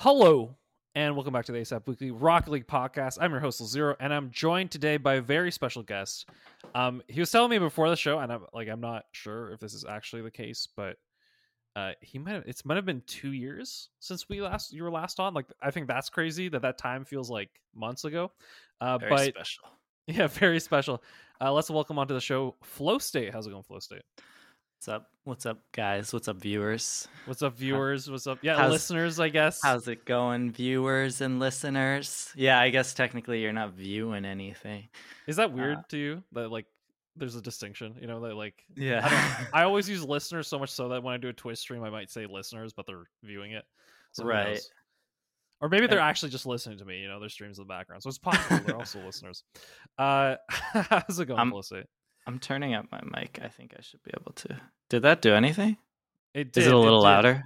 Hello, and welcome back to the ASAP Weekly Rocket League podcast. I'm your host Zero, and I'm joined today by a very special guest. Um, he was telling me before the show, and I'm like, I'm not sure if this is actually the case, but uh, he might have. It might have been two years since we last you were last on. Like, I think that's crazy that that time feels like months ago. Uh, Very but special. yeah, very special. Uh, let's welcome onto the show Flow State. How's it going, Flow State? What's up? What's up, guys? What's up, viewers? What's up, viewers? What's up? Yeah, how's- listeners, I guess. How's it going, viewers and listeners? Yeah, I guess technically you're not viewing anything. Is that weird Uh, to you that like there's a distinction? You know that like Yeah. I don't. I always use listeners so much so that when I do a Twitch stream, I might say listeners, but they're viewing it. So Right. Or maybe they're And- actually just listening to me. You know, their streams in the background, so it's possible they're also listeners. Uh, how's it going, I'm- Felicity? I'm turning up my mic. I think I should be able to. Did that do anything? It did, Is it a little did. louder?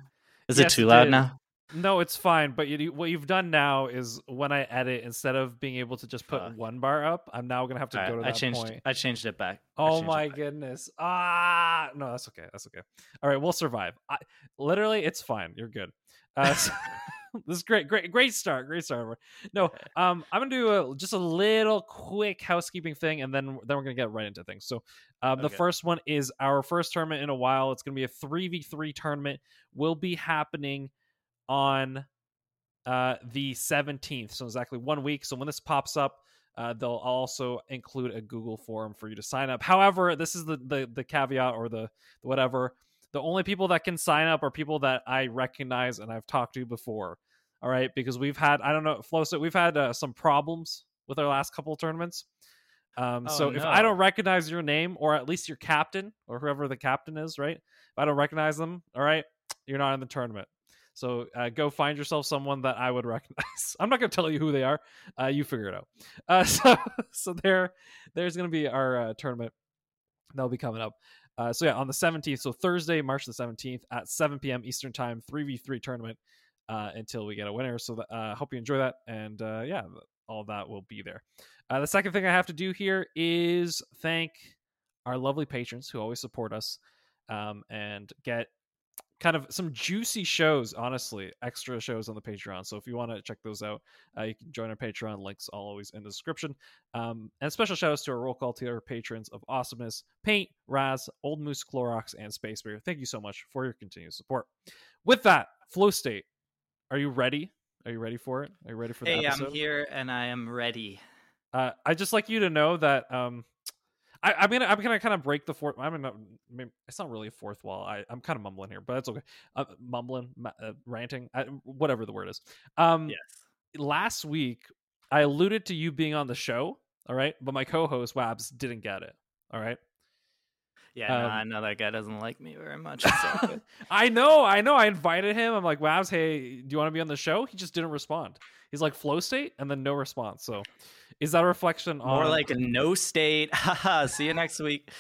Is Yes, it too loud did. now? No, it's fine. But you, what you've done now is when I edit, instead of being able to just put Fuck. one bar up, I'm now gonna have to go to I that changed. point. I changed it back. Oh my back. goodness. Ah, no, that's okay. That's okay. All right, we'll survive. I, literally, it's fine. You're good. Uh, so- this is great, great, great start. Great start. No, um, I'm gonna do a, just a little quick housekeeping thing, and then then we're gonna get right into things. So, um, the Okay. first one is our first tournament in a while. It's gonna be a three v three tournament. Will be happening on uh the 17th so exactly one week so when this pops up uh, they'll also include a google form for you to sign up however this is the the, the caveat or the whatever the only people that can sign up are people that i recognize and i've talked to before all right because we've had i don't know flow so we've had uh, some problems with our last couple of tournaments um, Oh, so if i don't recognize your name or at least your captain or whoever the captain is right if i don't recognize them all right you're not in the tournament so uh, go find yourself someone that I would recognize. I'm not going to tell you who they are. Uh, you figure it out. Uh, so so there there's going to be our uh, tournament that'll be coming up. Uh, so yeah, on the 17th, so Thursday, March the 17th at 7 p.m. Eastern Time, 3v3 tournament uh, until we get a winner. So I uh, hope you enjoy that, and uh, yeah, all that will be there. Uh, the second thing I have to do here is thank our lovely patrons who always support us um, and get kind of some juicy shows honestly extra shows on the patreon. So if you want to check those out uh, you can join our patreon. Links all always in the description. Um, and special shout outs to our roll call tier patrons of awesomeness paint raz old moose clorox and space bear. Thank you so much for your continued support. With that flow state are you ready? Are you ready for it? Are you ready for the Hey, episode? I'm here and I am ready. uh, I just like you to know that um, I, I'm gonna I'm gonna kind of break the fourth. I'm gonna. I mean, it's not really a fourth wall. I I'm kind of mumbling here, but it's okay. Uh, mumbling, uh, ranting, I, whatever the word is. Um, Yes. last week I alluded to you being on the show. All right, but my co-host Wabs didn't get it. All right. Yeah, no, Um, I know that guy doesn't like me very much. Good. I know, I know. I invited him. I'm like, Wabs, hey, do you want to be on the show? He just didn't respond. He's like, flow state, and then no response. So, is that a reflection More on More like a no state. Haha. See you next week.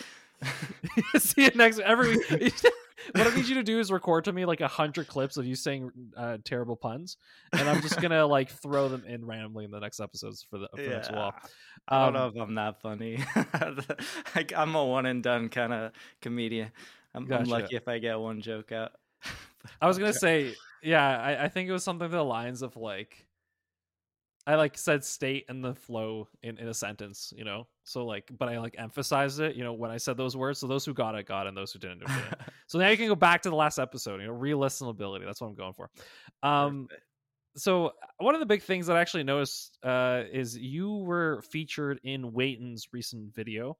See you next every week. what I need you to do is record to me like a hundred clips of you saying uh, terrible puns, and I'm just gonna like throw them in randomly in the next episodes for the, for the next while. I Um, don't know if I'm that funny. like, I'm a one and done kind of comedian. I'm, I'm lucky if I get one joke out. I was gonna say, yeah, I, I think it was something to the lines of like, I like said state and the flow in, in a sentence, you know. So like, but I like emphasized it, you know, when I said those words. So those who got it got, it, and those who didn't didn't. so now you can go back to the last episode, you know, re-listenability. That's what I'm going for. Um, Perfect. so one of the big things that I actually noticed uh, is you were featured in Wayton's recent video.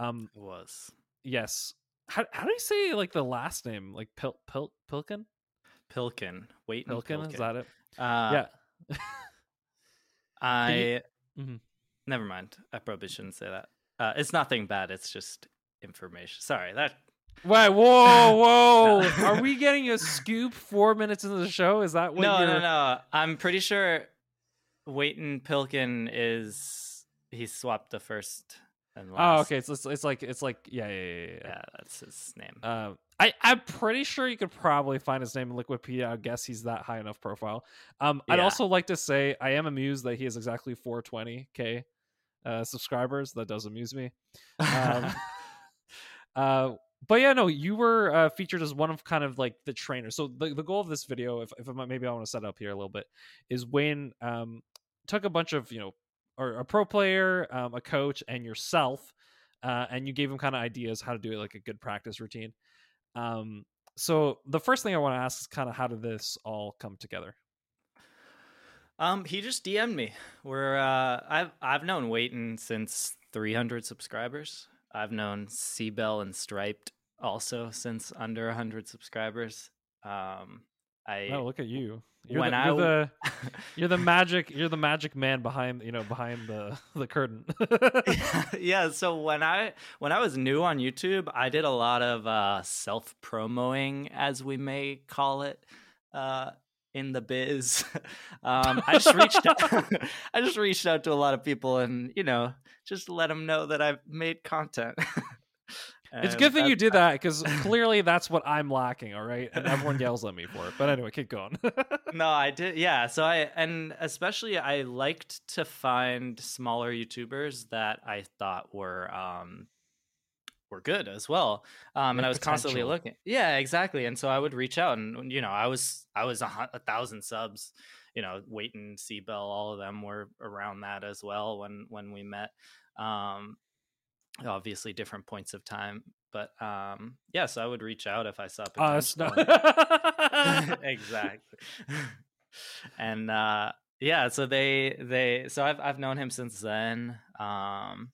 Um, It was yes. How how do you say like the last name? Like Pil Pil Pilkin? Pilkin. Wait, Pilkin, is that it? Uh, yeah. I. mm-hmm Never mind. I probably shouldn't say that. Uh, it's nothing bad. It's just information. Sorry. That Wait, whoa, whoa! Are we getting a scoop four minutes into the show? Is that what no, you're... no, no. I'm pretty sure Wayton Pilkin is he swapped the first and Oh, okay. So it's, it's like it's like yeah, yeah, yeah, yeah. Yeah, that's his name. Um, I I'm pretty sure you could probably find his name in Wikipedia. I guess he's that high enough profile. Um, I'd also like to say I am amused that he has exactly 420k uh, subscribers. That does amuse me. um, Uh, but yeah, no, you were uh, featured as one of kind of like the trainers. So the, the goal of this video, if, if I maybe I want to set up here a little bit, is Wayne um, took a bunch of you know, or a pro player, um, a coach, and yourself, uh, and you gave him kind of ideas how to do it like a good practice routine. Um, so the first thing I want to ask is kind of how did this all come together? Um, he just DM'd me. We're uh, I've I've known Wayton since 300 subscribers. I've known Seabell and Striped also since under 100 subscribers. Um, I Oh, look at you! You're, when the, I you're the you're the magic you're the magic man behind you know behind the the curtain. yeah so when i when i was new on youtube i did a lot of uh self promoing as we may call it uh in the biz um i just reached out i just reached out to a lot of people and you know just let them know that i've made content It's good thing you did that because clearly that's what I'm lacking. All right, and everyone yells at me for it. But anyway, keep going. no i did yeah so i and especially i liked to find smaller youtubers that i thought were um were good as well um and i was constantly looking yeah exactly and so i would reach out and you know i was i was a, a thousand subs you know Wayton, Seabell, all of them were around that as well when when we met um obviously different points of time but um yeah so i would reach out if i saw Us, potential no. exactly. and uh yeah, so they they so I've I've known him since then. Um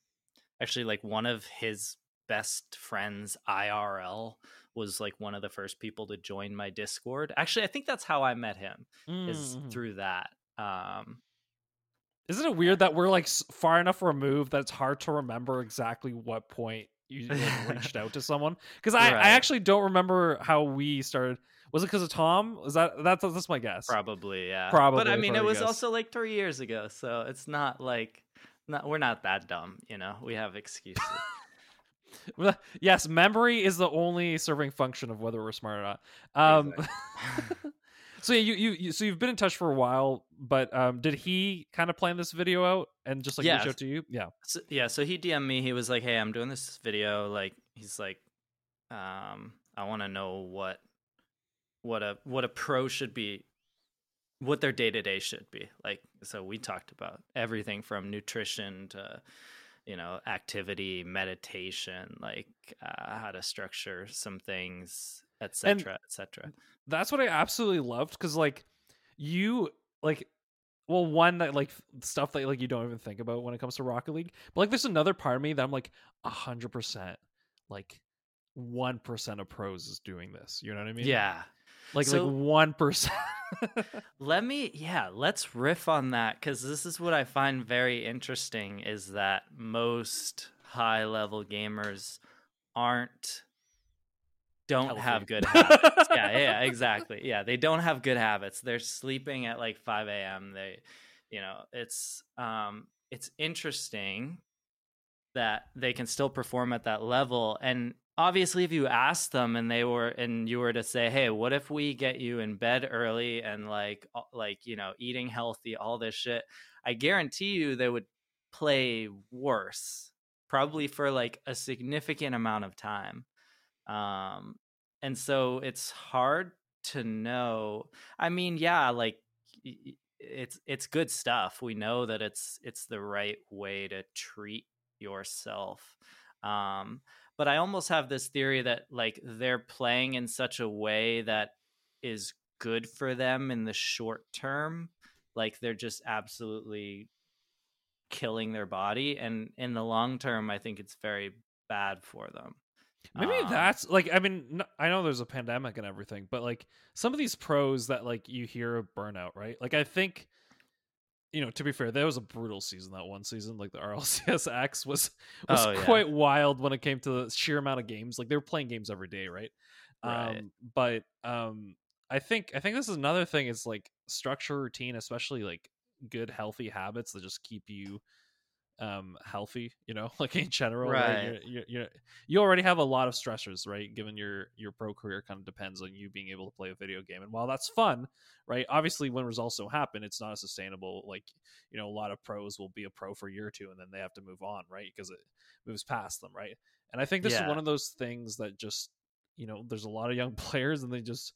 actually like one of his best friends IRL was like one of the first people to join my Discord. Actually, I think that's how I met him is Mhm. through that. Um Isn't it weird that we're like far enough removed that it's hard to remember exactly what point you like, reached out to someone? Because I, Right. I actually don't remember how we started. Was it because of Tom? Is that that's that's my guess? probably, yeah. Probably, But I mean it was guess. also like 3 years ago, so it's not like not, we're not that dumb, you know. We have excuses. Yes, memory is the only serving function of whether we're smart or not. Um, so yeah, you, you you so you've been in touch for a while, but um, did he kind of plan this video out and just like Yes. reach out to you? Yeah. So, yeah, so he DM'd me. He was like, "Hey, I'm doing this video. Like, he's like, um, I want to know what what a what a pro should be, what their day to day should be. Like, so we talked about everything from nutrition to, you know, activity, meditation, like uh, how to structure some things, etc., etc. That's what I absolutely loved because like you like well one that like stuff that like you don't even think about when it comes to Rocket League, but like there's another part of me that I'm like a hundred percent like one percent of pros is doing this. You know what I mean? Yeah. like So- like one percent. Let me, yeah, let's riff on that because this is what I find very interesting is that most high level gamers aren't, don't have good habits. yeah, yeah, exactly. Yeah, they don't have good habits. They're sleeping at like 5 a.m. They, you know, it's, um, it's interesting that they can still perform at that level and obviously if you asked them and they were and you were to say hey what if we get you in bed early and like like you know eating healthy all this shit i guarantee you they would play worse probably for like a significant amount of time um and so it's hard to know i mean yeah like it's it's good stuff we know that it's it's the right way to treat yourself um but i almost have this theory that like they're playing in such a way that is good for them in the short term like they're just absolutely killing their body and in the long term i think it's very bad for them Maybe Um, that's like I mean I know there's a pandemic and everything, but like some of these pros that like you hear of burnout, right? Like I think you know, to be fair, that was a brutal season. That one season, like the RLCSX was was Oh, yeah. quite wild when it came to the sheer amount of games. Like they were playing games every day, right? Right. Um, but um, I think I think this is another thing. Is like structure, routine, especially like good, healthy habits that just keep you um healthy you know like in general right. You're, you're, you're, you already have a lot of stressors right? Given your your pro career kind of depends on you being able to play a video game and while that's fun right? Obviously when results don't happen it's not sustainable like you know a lot of pros will be a pro for a year or two and then they have to move on right? Because it moves past them right? And i think this is one of those things that just you know there's a lot of young players and they just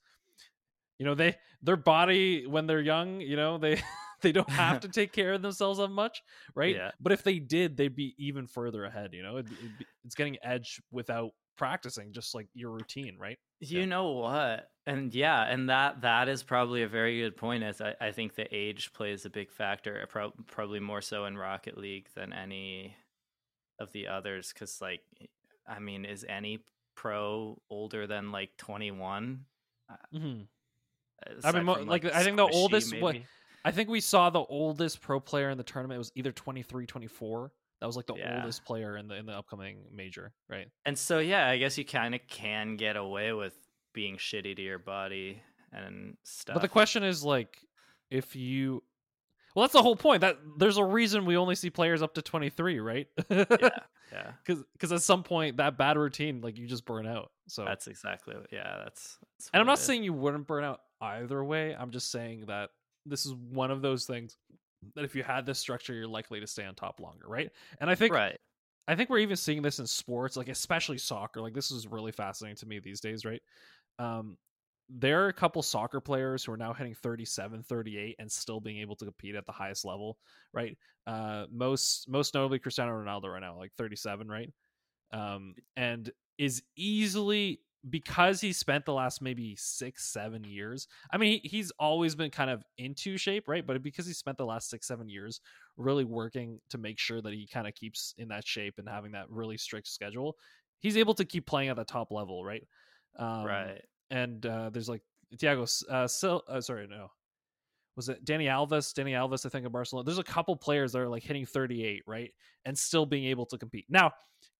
you know they their body when they're young you know they they don't have to take care of themselves that much right Yeah. but if they did they'd be even further ahead you know it'd, it'd be, it's getting edge without practicing just like your routine right You Yeah. know what? And yeah, and that that is probably a very good point. Is I, I think the age plays a big factor, uh, prob- probably more so in Rocket League than any of the others. Because like, I mean, is any pro older than like twenty one? mm-hmm. I mean, mo- like, I think the oldest- what- i think we saw the oldest pro player in the tournament it was either 23 24 that was like the Yeah. oldest player in the in the upcoming major right And so yeah, I guess you kind of can get away with being shitty to your body and stuff. But the question is like if you well that's the whole point that there's a reason we only see players up to 23 right yeah, yeah, because at some point that bad routine like you just burn out so that's exactly what- yeah. That's, that's and i'm not saying you wouldn't burn out either way i'm just saying that this is one of those things that if you had this structure you're likely to stay on top longer right and i think right. I think we're even seeing this in sports, like especially soccer. Like this is really fascinating to me these days, right? Um, there are a couple soccer players who are now hitting 37, 38 and still being able to compete at the highest level, right? Uh, most most notably Cristiano Ronaldo right now, like 37, right? Um, and is easily because he spent the last maybe six, seven years. I mean, he, he's always been kind of into shape, right? But because he spent the last six, seven years really working to make sure that he kind of keeps in that shape and having that really strict schedule, he's able to keep playing at the top level, right? Um, right. And uh, there's like Thiago, uh, Sil- uh, sorry, no, was it Dani Alves? Dani Alves, I think, in Barcelona. There's a couple players that are like hitting 38, right, and still being able to compete. Now,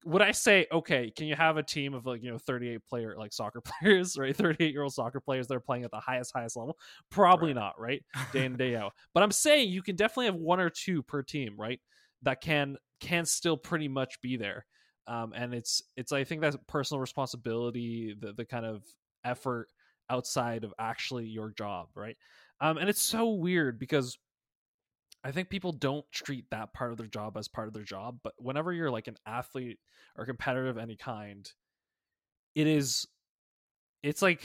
would I say, okay, can you have a team of like you know 38 player like soccer players, right, 38 year old soccer players that are playing at the highest highest level? Probably Right. not, right, day in day out. But I'm saying you can definitely have one or two per team, right, that can can still pretty much be there. Um, and it's it's I think that's personal responsibility, the the kind of effort outside of actually your job, right? Um, and it's so weird because I think people don't treat that part of their job as part of their job. But whenever you're like an athlete or competitor of any kind, it is, it's like,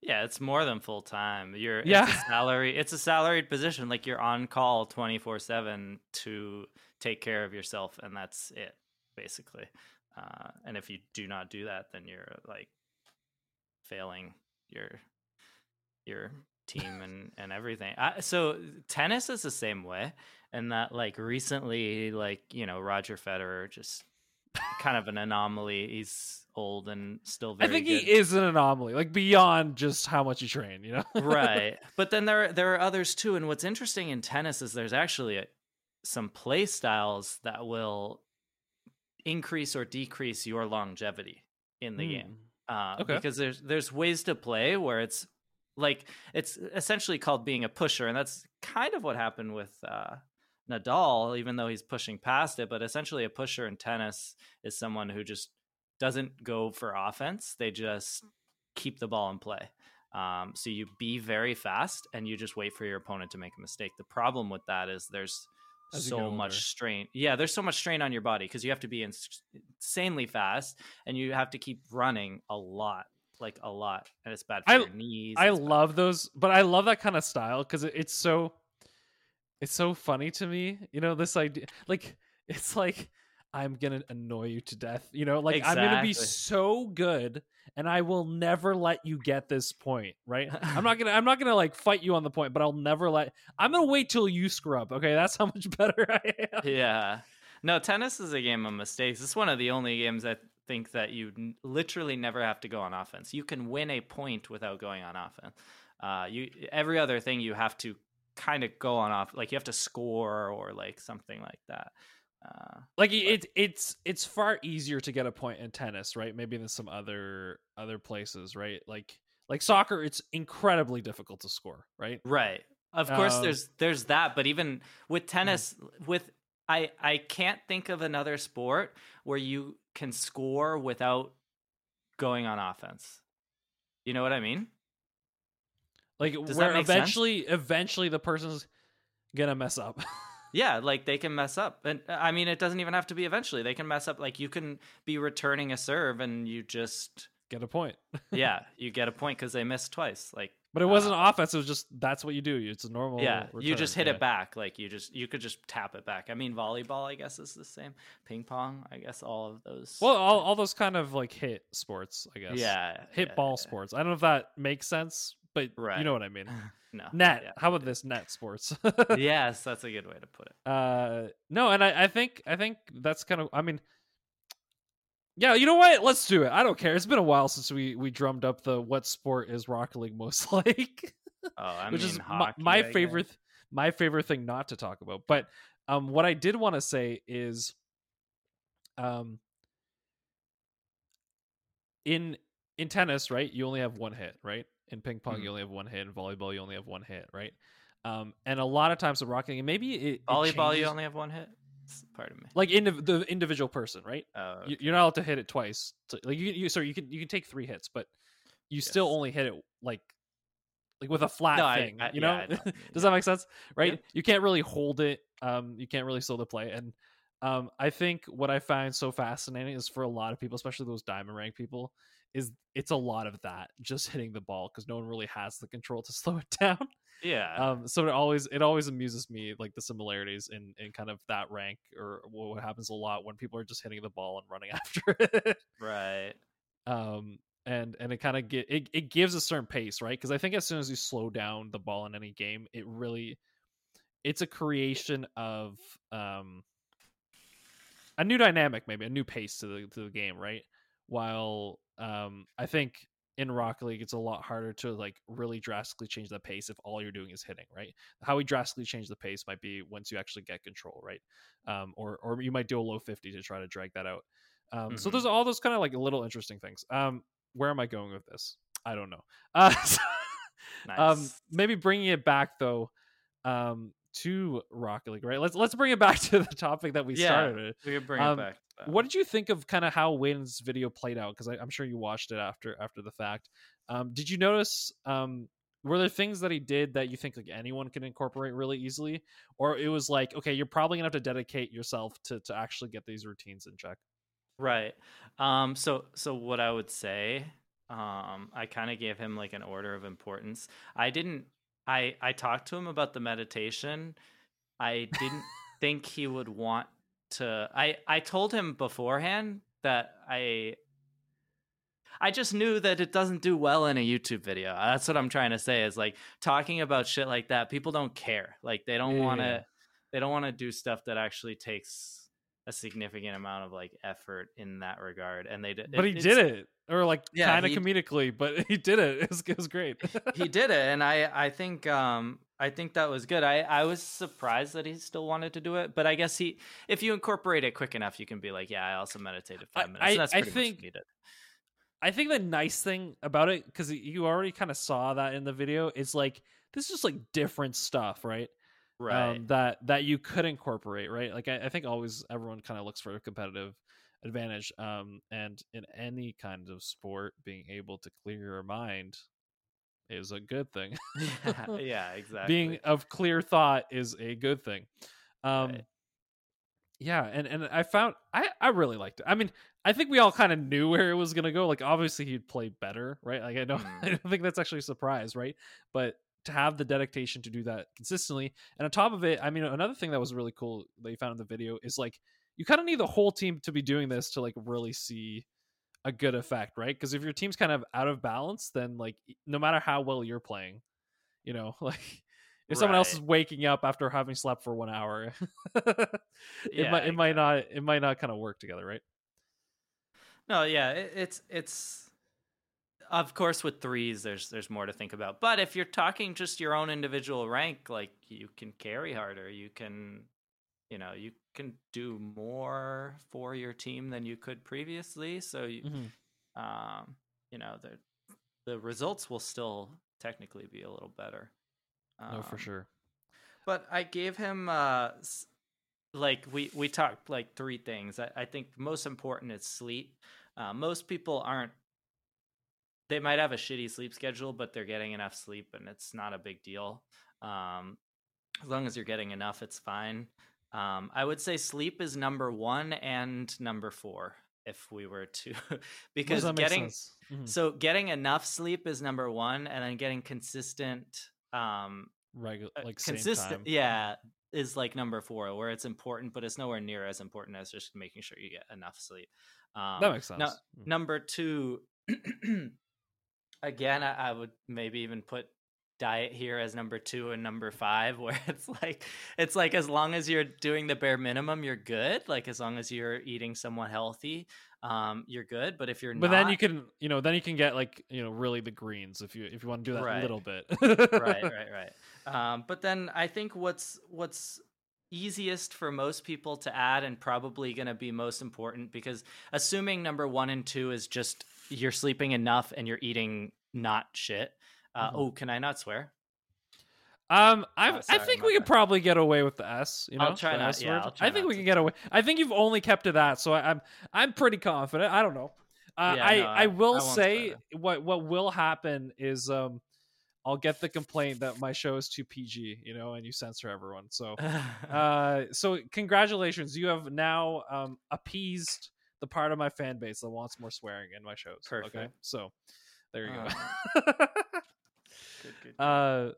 Yeah, it's more than full time. You're Yeah. it's a salary. It's a salaried position. Like you're on call twenty four seven to take care of yourself, and that's it, basically. Uh, and if you do not do that, then you're like failing your your team and and everything. I, so tennis is the same way, and that like recently, like you know, Roger Federer just kind of an anomaly. He's old and still very. I think good he is an anomaly, like beyond just how much you train, you know? right but then there there are others too and what's interesting in tennis is there's actually a, some play styles that will increase or decrease your longevity in the game Hmm. uh, Okay. because there's there's ways to play where it's like it's essentially called being a pusher and that's kind of what happened with uh, Nadal even though he's pushing past it but essentially a pusher in tennis is someone who just doesn't go for offense they just keep the ball in play. Um, so you be very fast and you just wait for your opponent to make a mistake. The problem with that is there's As so much strain yeah there's so much strain on your body because you have to be ins- insanely fast and you have to keep running a lot like a lot and it's bad for I- your knees I love those, but I love that kind of style because it, it's so, it's so funny to me. You know, this idea, like it's like I'm gonna annoy you to death. You know, like I'm gonna be so good, and I will never let you get this point. Right? I'm not gonna, I'm not gonna like fight you on the point, but I'll never let. I'm gonna wait till you screw up. Okay, that's how much better I am. yeah no tennis is a game of mistakes it's one of the only games i think that you n- literally never have to go on offense you can win a point without going on offense uh, you every other thing you have to kind of go on off like you have to score or like something like that. Uh, like it, it's it's far easier to get a point in tennis, right? Maybe than some other other places, right? Like like soccer, it's incredibly difficult to score, right? Right. Of course, Um, there's there's that, but even with tennis, with I I can't think of another sport where you can score without going on offense. You know what I mean? Like Does where make sense? eventually eventually the person's gonna mess up. Yeah, like they can mess up, and I mean, it doesn't even have to be eventually. They can mess up. Like you can be returning a serve, and you just get a point. yeah, you get a point because they missed twice. Like But it wasn't offense, it was just that's what you do. It's a normal yeah, you just hit yeah. it back. Like you just you could just tap it back. I mean, volleyball, I guess, is the same. Ping pong, I guess, all of those. Well, all, all those kind of like hit sports, I guess. yeah, Hit yeah, ball yeah. sports. I don't know if that makes sense, but you know what I mean. No, Net. How about this net sports? yes, that's a good way to put it. uh no and I, I think i think that's kind of i mean yeah you know what? Let's do it. I don't care. It's been a while since we we drummed up the what sport is rocket league most like Oh, I which mean, is my, hockey, my guess. favorite my favorite thing not to talk about. But um what i did want to say is um in in tennis right you only have one hit right? In ping pong Mhm. you only have one hit. In volleyball you only have one hit right? Um and a lot of times with rocket league maybe it, it Volleyball, you changes- only have one hit. Pardon me. like in the individual person, right? Oh, You- You're not allowed to hit it twice. Like you, you, sorry, you can you can take three hits, but you still only hit it like like with a flat No, thing. I- you know, I know you does yeah. that make sense? Right? Yeah. You can't really hold it. Um, you can't really slow the play. And um, I think what I find so fascinating is for a lot of people, especially those diamond rank people, is it's a lot of that just hitting the ball because no one really has the control to slow it down yeah. um so it always it always amuses me like the similarities in in kind of that rank or what happens a lot when people are just hitting the ball and running after it right. um and and it kind of get it, it gives a certain pace right because i think as soon as you slow down the ball in any game it really it's a creation of um a new dynamic maybe a new pace to the to the game right while um i think in rocket league it's a lot harder to like really drastically change the pace if all you're doing is hitting right? How we drastically change the pace might be once you actually get control right? Um or or you might do a low 50 to try to drag that out. Um so Mhm. there's all those kind of like little interesting things. Um where am i going with this? I don't know. Uh so- Nice. um maybe bringing it back though um to rocket league right let's let's bring it back to the topic that we Yeah. started we could bring um, it back. what did you think of kind of how Wynn's video played out? Because I'm sure you watched it after after the fact. Um, did you notice? Um, were there things that he did that you think like anyone can incorporate really easily, or it was like, okay, you're probably gonna have to dedicate yourself to to actually get these routines in check? Right. Um so so what I would say um I kind of gave him like an order of importance. I didn't I I talked to him about the meditation. I didn't think he would want to I I told him beforehand that I I just knew that it doesn't do well in a YouTube video. That's what I'm trying to say is like talking about shit like that people don't care. Like they don't want to they don't want to do stuff that actually takes a significant amount of like effort in that regard and they did But he did it, or like Yeah, kind of comedically, but he did it. It was, it was great. he did it and i i think um i think that was good i i was surprised that he still wanted to do it but i guess he if you incorporate it quick enough you can be like yeah i also meditated five minutes I- and that's I think- I think the nice thing about it, because you already kind of saw that in the video, is like this is just like different stuff, right? Right um, that that you could incorporate, right? Like I, I think always everyone kind of looks for a competitive advantage, um, and in any kind of sport, being able to clear your mind is a good thing. yeah, yeah exactly being of clear thought is a good thing. Um, Right. yeah, and and I found I I really liked it. I mean, I think we all kind of knew where it was gonna go. Like obviously he'd play better, right? Like I don't Mm. I don't think that's actually a surprise, right? But to have the dedication to do that consistently, and on top of it, I mean, another thing that was really cool that you found in the video is like you kind of need the whole team to be doing this to like really see a good effect, right? Because if your team's kind of out of balance, then like no matter how well you're playing, you know, like if someone else is waking up after having slept for one hour, it Yeah, might it might not it might not kind of work together, right? No, yeah, it, it's it's of course, with threes, there's there's more to think about. But if you're talking just your own individual rank, like you can carry harder, you can, you know, you can do more for your team than you could previously. So, you, Mhm. um, you know, the the results will still technically be a little better. No, for Um, sure. But I gave him uh like we we talked like three things. I, I think most important is sleep. Uh, most people aren't. They might have a shitty sleep schedule, but they're getting enough sleep, and it's not a big deal. Um, as long as you're getting enough, it's fine. Um, I would say sleep is number one and number four if we were to, because getting? Mhm. so getting enough sleep is number one, and then getting consistent um, Regu- uh, like consistent time. yeah is like number four where it's important but it's nowhere near as important as just making sure you get enough sleep um, that makes sense. now, Mm. number two again I, I would maybe even put diet here as number two and number five where it's like it's like as long as you're doing the bare minimum you're good like as long as you're eating somewhat healthy um you're good but if you're but not then you can, you know, then you can get like, you know, really the greens if you if you want to do that a Right. little bit. right right right um, but then i think what's what's easiest for most people to add and probably going to be most important because assuming number one and two is just you're sleeping enough and you're eating not shit uh, Mhm. oh can i not swear Um, I Oh, I think we could probably get away with the S. You know, I'll try not- S yeah. I'll try I think we to. can get away. I think you've only kept to that, so I, I'm I'm pretty confident. I don't know. Uh, Yeah, I, no, I I- will I say what what will happen is um I'll get the complaint that my show is too PG, you know, and you censor everyone. So uh so congratulations, you have now um appeased the part of my fan base that wants more swearing in my shows. Okay, Perfect. so there you Um, go. good, good, good. uh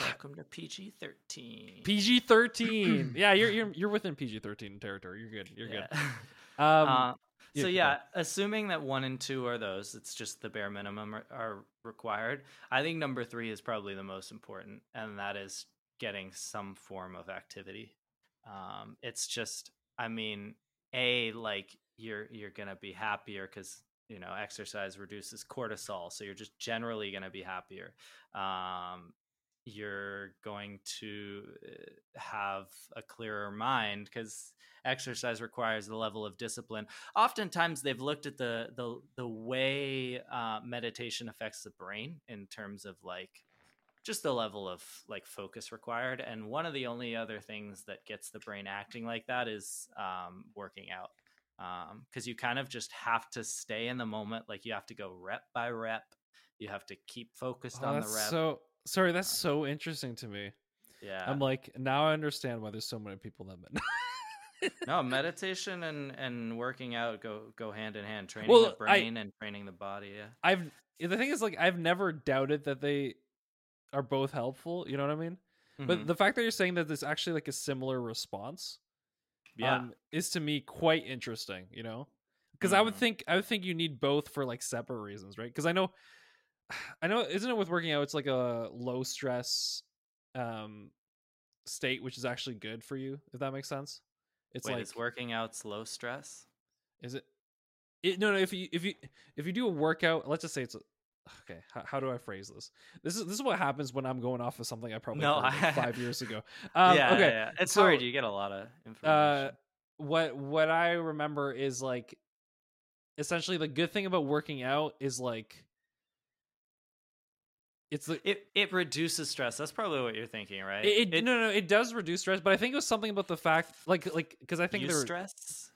welcome to pg-13 PG thirteen. yeah, you're you're you're within PG thirteen territory. You're good. You're Yeah. good. Um, Uh, so yeah, assuming that one and two are those, it's just the bare minimum are, are required. I think number three is probably the most important, and that is getting some form of activity. Um, it's just, I mean, a like you're you're gonna be happier because you know exercise reduces cortisol, so you're just generally gonna be happier. Um, you're going to uh, have a clearer mind because exercise requires a level of discipline. Oftentimes, they've looked at the the the way uh, meditation affects the brain in terms of like just the level of like focus required. And one of the only other things that gets the brain acting like that is um, working out. Because you kind of just have to stay in the moment. Like you have to go rep by rep. You have to keep focused Oh, on the rep. So sorry, that's so interesting to me. yeah. I'm like now I understand why there's so many people that. no meditation and and working out go go hand in hand training Well, the I- brain and training the body yeah I've the thing is like I've never doubted that they are both helpful. You know what I mean? But Mhm. the fact that you're saying that there's actually like a similar response, yeah um, is to me quite interesting. You know, because I would Mhm. think I would think you need both for like separate reasons, right? Because I know, I know, isn't it with working out? It's like a low stress, um, state, which is actually good for you. If that makes sense. It's wait like is working out's low stress Is it? It no no. If you if you if you do a workout, let's just say it's a, okay. How, how do I phrase this? This is this is what happens when I'm going off of something I probably No, I- five years ago. Um, yeah, okay. yeah, yeah. it's so, you get a lot of Uh, information what what I remember is like, essentially the good thing about working out is like, it's the it it reduces stress that's probably what you're thinking right it, it, no no it does reduce stress, but I think it was something about the fact like like because I think there stress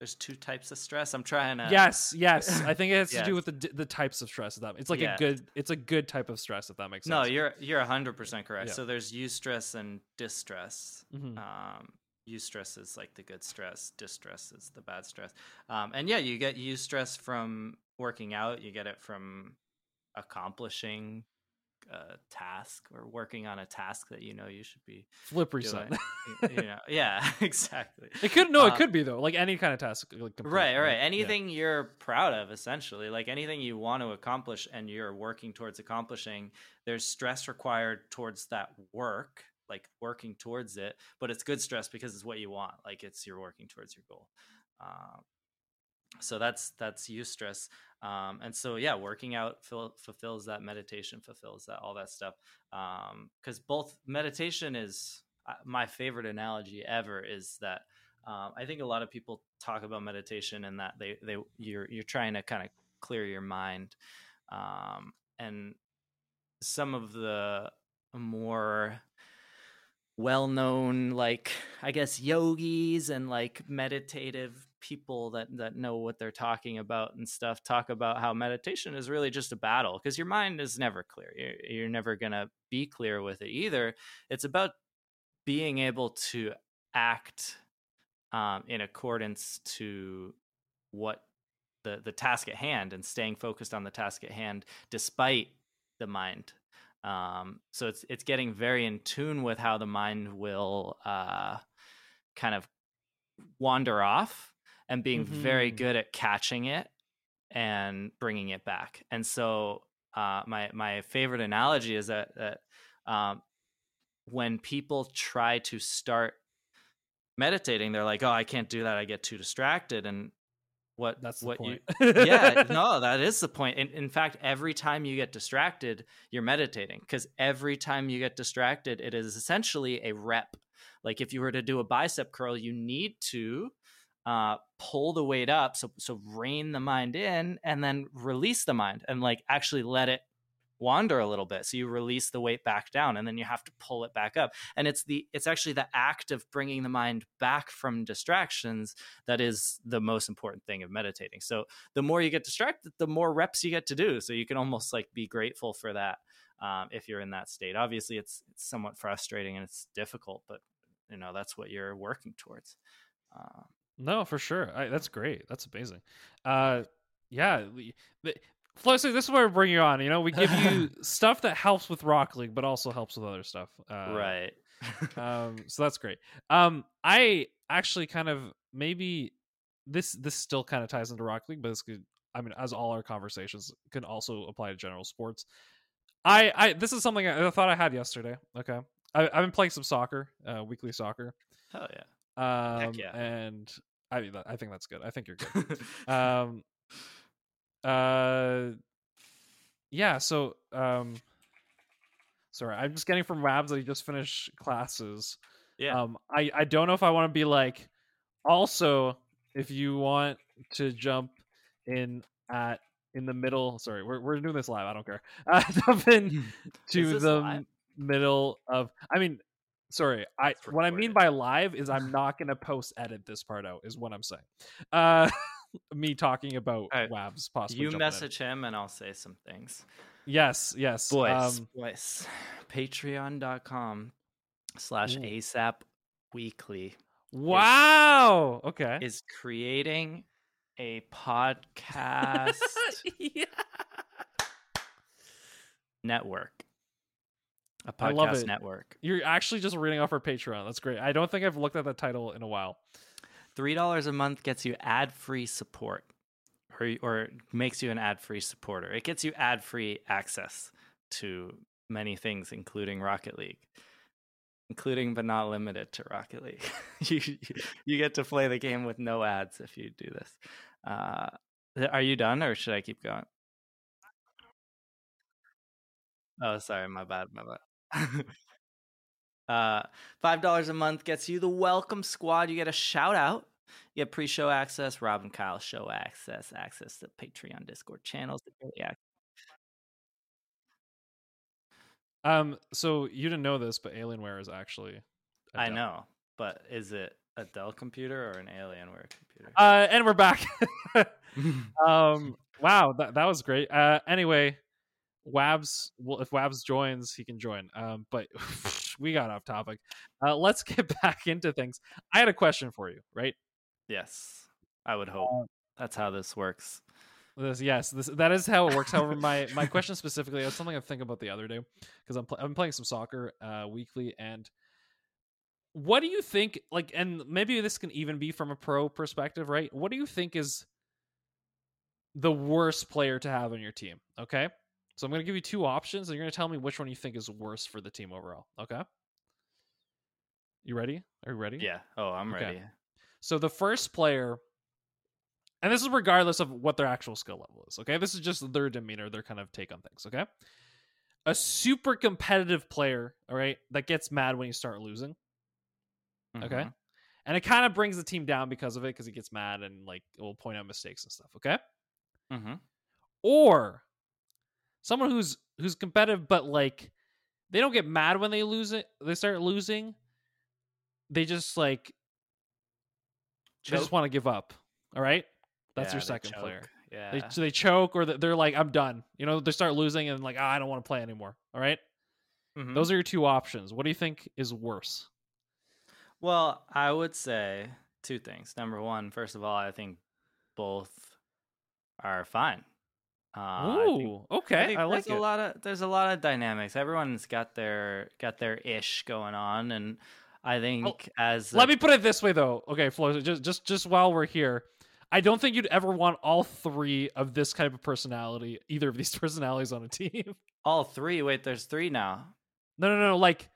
there's two types of stress i'm trying to Yes, yes. I think it has to do with the the types of stress. That it's like Yeah. a good it's a good type of stress if that makes sense. no you're you're 100% correct Yeah. so there's eustress and distress Mhm. um eustress is like the good stress distress is the bad stress um and yeah you get eustress from working out you get it from accomplishing a task or working on a task that you know you should be Flip doing you know yeah exactly It could no, it Uh, could be though. Like any kind of task. Like complete, right right Yeah. anything you're proud of essentially like anything you want to accomplish and you're working towards accomplishing there's stress required towards that work like working towards it but it's good stress because it's what you want like it's you're working towards your goal um, so that's that's eustress um, and so yeah working out fil- fulfills that meditation fulfills that all that stuff because um, both meditation is uh, my favorite analogy ever is that um, I think a lot of people talk about meditation and that they they you're you're trying to kind of clear your mind, um, and some of the more well-known like i guess yogis and like meditative people that that know what they're talking about and stuff talk about how meditation is really just a battle because your mind is never clear. You're, you're never going to be clear with it either. It's about being able to act um, in accordance to what the the task at hand and staying focused on the task at hand despite the mind. Um, so it's it's getting very in tune with how the mind will uh, kind of wander off and being mm-hmm. very good at catching it and bringing it back. And so uh, my my favorite analogy is that that um, when people try to start meditating, they're like, "Oh, I can't do that. I get too distracted." And what that's what you yeah no that is the point in, in fact every time you get distracted you're meditating because every time you get distracted it is essentially a rep like if you were to do a bicep curl you need to uh, pull the weight up so so rein the mind in and then release the mind and like actually let it wander a little bit. So you release the weight back down and then you have to pull it back up. And it's the it's actually the act of bringing the mind back from distractions that is the most important thing of meditating. So the more you get distracted the more reps you get to do. So you can almost like be grateful for that um, if you're in that state. Obviously it's, it's somewhat frustrating and it's difficult but you know that's what you're working towards uh, no for sure I, that's great that's amazing uh yeah Flossy, this is where we bring you on. You know, we give you stuff that helps with Rock League, but also helps with other stuff. Uh, right. um, so that's great. Um, I actually kind of maybe this this still kind of ties into Rock League, but this could, I mean, as all our conversations can also apply to general sports. I, I this is something I, I thought I had yesterday. Okay, I, have been playing some soccer, uh, weekly soccer. Hell yeah. Um, yeah. and I mean, I think that's good. I think you're good. um, uh, yeah. So, um, sorry, I'm just getting from Wabs that he just finished classes. Yeah. Um, I I don't know if I want to be like. Also, if you want to jump in at in the middle, sorry, we're we're doing this live. I don't care. Uh, jump in to the live? middle of. I mean, sorry i what i mean by live is i'm not going to post edit this part out is what i'm saying uh me talking about right. Wabs possibly. You message in. him and I'll say some things. Yes, yes. Boys, um, boys. Patreon.com slash ASAP weekly. Wow. Is, okay. Is creating a podcast yeah. network. A podcast network. You're actually just reading off our Patreon. That's great. I don't think I've looked at that title in a while. $3 a month gets you ad free support or, or makes you an ad free supporter. It gets you ad free access to many things, including Rocket League, including but not limited to Rocket League. you, you get to play the game with no ads if you do this. Uh, are you done or should I keep going? Oh, sorry, my bad, my bad. Uh, Five dollars a month gets you the welcome squad. You get a shout out. You get pre-show access, Rob and Kyle show access, access to Patreon, Discord channels. Yeah. Um. So you didn't know this, but Alienware is actually. I know, but is it a Dell computer or an Alienware computer? Uh, and we're back. um. Wow, that that was great. Uh. Anyway, Wabs. Well, if Wabs joins, he can join. Um. But we got off topic. Uh, let's get back into things. I had a question for you, right? Yes, I would hope uh, that's how this works. This, yes, this, that is how it works. However, my my question specifically is something I think about the other day because I'm pl- I'm playing some soccer uh, weekly, and what do you think? Like, and maybe this can even be from a pro perspective, right? What do you think is the worst player to have on your team? Okay, so I'm going to give you two options, and you're going to tell me which one you think is worse for the team overall. Okay. You ready? Are you ready? Yeah. Oh, I'm okay. ready. So the first player and this is regardless of what their actual skill level is. Okay, this is just their demeanor, their kind of take on things. Okay, a super competitive player, all right, that gets mad when you start losing. Okay, Mhm. and it kind of brings the team down because of it, because he gets mad and like will point out mistakes and stuff. Okay, Mm Mhm. or someone who's who's competitive but like they don't get mad when they lose it they start losing they just like they just want to give up all right that's Yeah, your second player. Yeah. they, so they choke or they're like i'm done you know they start losing and like "Ah, i don't want to play anymore all right? Mhm. those are your two options what do you think is worse Well, I would say two things. Number one, first of all, I think both are fine. Uh, I think- okay I, i, like there's it a lot of there's a lot of dynamics. Everyone's got their got their ish going on, and I think as let a- me put it this way though okay Flo, just just just while we're here i don't think you'd ever want all three of this type of personality either of these personalities on a team all three. Wait, there's three now. no no no like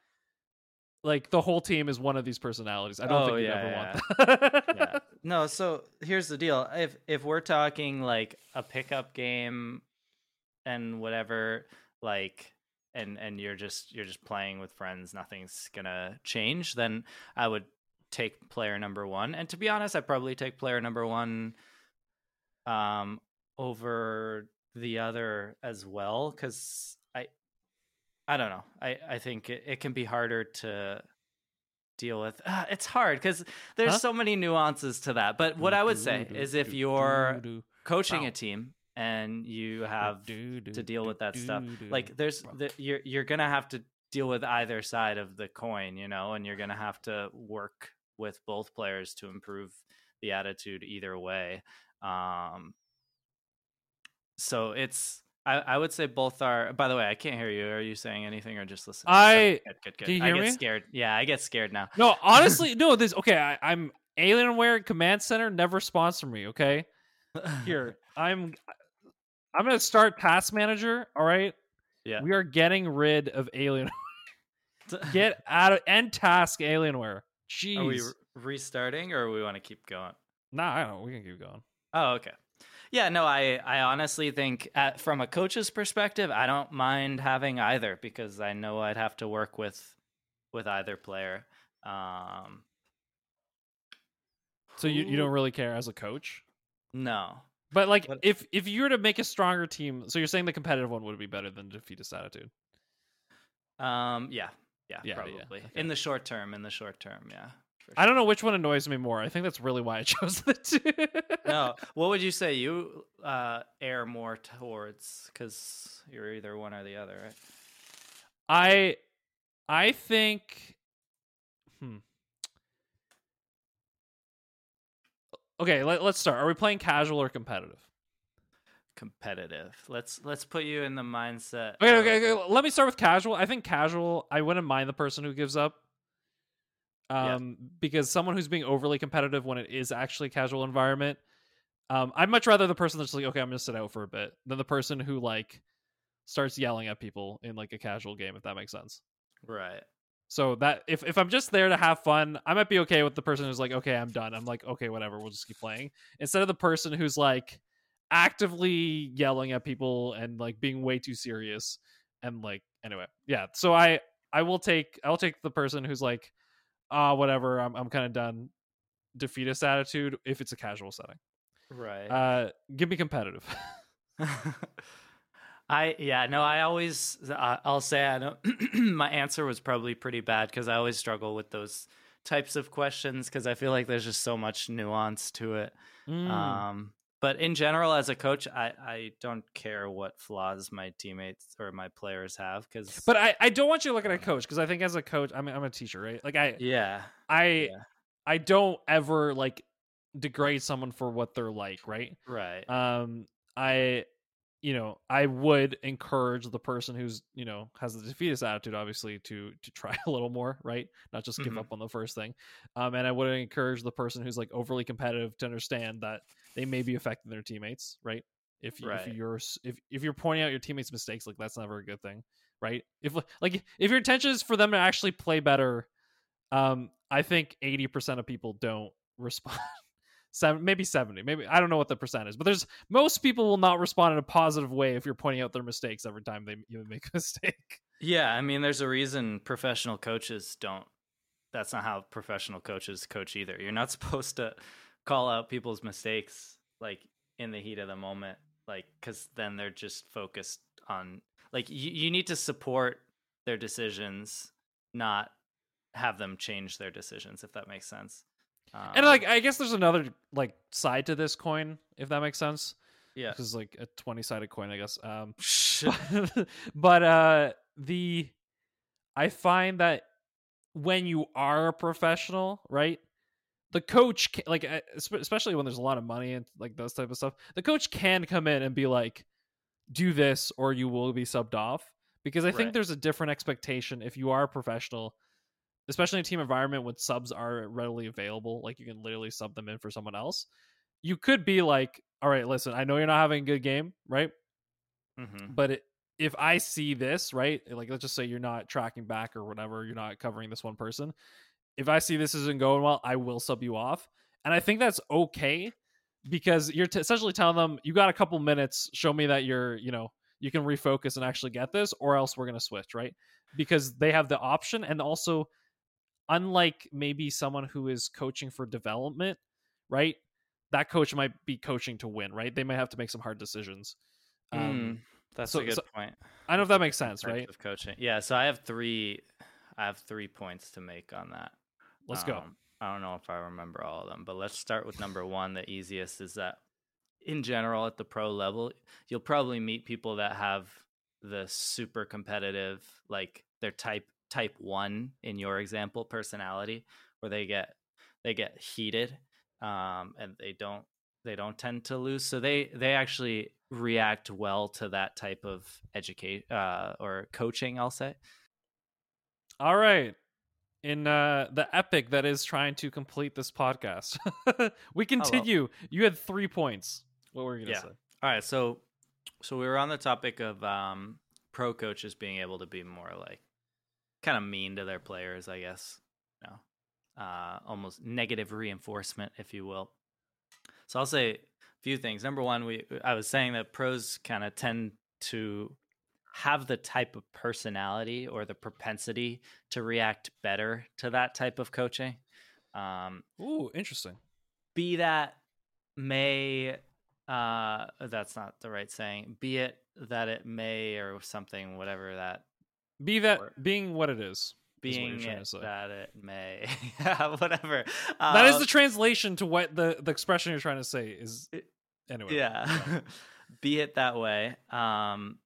like the whole team is one of these personalities i don't Oh, think you'd yeah, ever yeah. want that yeah. No, so here's the deal. If if we're talking like a pickup game and whatever, like and and you're just you're just playing with friends, nothing's gonna change, then I would take player number one. And to be honest, I'd probably take player number one um over the other as well, because I don't know. I, I think it, it can be harder to deal with. Uh, it's hard because there's Huh? so many nuances to that. But what I would say is if you're coaching Wow. a team and you have to deal with that stuff, like there's the, you're you're gonna have to deal with either side of the coin, you know, and you're gonna have to work with both players to improve the attitude either way. Um, so it's. I, I would say both are. By the way, I can't hear you. Are you saying anything or just listening? I- good, good, good. do you I hear get me? scared. Yeah, I get scared now. no honestly no this okay I, i'm alienware command center never sponsor me okay here i'm i'm gonna start task manager all right Yeah. we are getting rid of alien get out of end task alienware jeez Are we re- restarting or we want to keep going? nah i don't know we can keep going Oh, okay. Yeah, no, I, I honestly think at, from a coach's perspective, I don't mind having either because I know I'd have to work with with either player. Um, so you, you don't really care as a coach no, but like But- if if you were to make a stronger team so you're saying the competitive one would be better than the defeatist attitude um, yeah, yeah, Yeah, yeah, probably okay. in the short term. In the short term, yeah. For i don't know which one annoys me more i think that's really why i chose the two No, what would you say you uh, air more towards? Because you're either one or the other, right? I I think hmm. Okay, let, let's start. Are we playing casual or competitive? Competitive. Let's let's put you in the mindset. Okay, okay, okay. Let me start with casual. I think casual, I wouldn't mind the person who gives up. Yeah. Um because someone who's being overly competitive when it is actually a casual environment, um I'd much rather the person that's like, okay, I'm going to sit out for a bit than the person who like starts yelling at people in like a casual game if that makes sense. Right. So that if if I'm just there to have fun, I might be okay with the person who's like, okay, I'm done. I'm like, okay, whatever, we'll just keep playing. Instead of the person who's like actively yelling at people and like being way too serious and like anyway, yeah. So I I will take I'll take the person who's like, ah, whatever, I'm I'm kind of done. Defeatist attitude if it's a casual setting. Right. Uh, give me competitive. I yeah no I always uh, I'll say I know my answer was probably pretty bad because I always struggle with those types of questions because I feel like there's just so much nuance to it. Mm. Um, but in general, as a coach, I I don't care what flaws my teammates or my players have because but I, I don't want you to look at a coach because I think as a coach, I'm I'm a teacher, right? Like I yeah I Yeah. I don't ever like degrade someone for what they're like, right? right Um I you know, I would encourage the person who's, you know, has the defeatist attitude obviously to to try a little more, right? Not just give Mhm. up on the first thing. Um and I would encourage the person who's like overly competitive to understand that they may be affecting their teammates, right? If, you, Right. if you're if if you're pointing out your teammates' mistakes, like that's never a good thing, right? If like if your intention is for them to actually play better, um, I think eighty percent of people don't respond. seven, maybe 70, maybe I don't know what the percent is, but there's most people will not respond in a positive way if you're pointing out their mistakes every time they you make a mistake. Yeah, I mean, there's a reason professional coaches don't. That's not how professional coaches coach either. You're not supposed to call out people's mistakes like in the heat of the moment, like because then they're just focused on like you, you need to support their decisions, not have them change their decisions. If that makes sense. Um, and like I guess there's another like side to this coin, if that makes sense. yeah, this is like a 20 sided coin, I guess. Um, but, but uh the i find that when you are a professional right the coach like uh, especially when there's a lot of money and like those type of stuff the coach can come in and be like do this or you will be subbed off. Because i think there's a different expectation if you are a professional especially in a team environment when subs are readily available like you can literally sub them in for someone else you could be like all right listen i know you're not having a good game right? Hmm but it, if I see this, right, like let's just say you're not tracking back or whatever, you're not covering this one person. If I see this isn't going well, I will sub you off, and I think that's okay because you're t- essentially telling them you got a couple minutes. Show me that you're, you know, you can refocus and actually get this, or else we're gonna switch, right? Because they have the option, and also, unlike maybe someone who is coaching for development, right? That coach might be coaching to win, right? They might have to make some hard decisions. Um, Mm, that's so- a good so- point. I don't know if that makes sense, right? Of coaching. Yeah. So I have three. I have three points to make on that. Let's go. Um, I don't know if I remember all of them, but let's start with number one. The easiest is that, in general, at the pro level, you'll probably meet people that have the super competitive, like their type type one in your example personality, where they get they get heated, um, and they don't they don't tend to lose. So they they actually react well to that type of educate uh, or coaching. I'll say. All right. In uh, the epic that is trying to complete this podcast, we continue. You had three points. What were you gonna Yeah. say? All right, so so we were on the topic of um, pro coaches being able to be more like kind of mean to their players, I guess. You know, uh, almost negative reinforcement, if you will. So I'll say a few things. Number one, we I was saying that pros kind of tend to have the type of personality or the propensity to react better to that type of coaching. Um, Ooh, interesting. be that may uh that's not the right saying be it that it may or something whatever that Be that Or- being what it is. is what you're being trying it to say. that it may yeah, whatever that is the translation to what the the expression you're trying to say is. Anyway. yeah be it that way um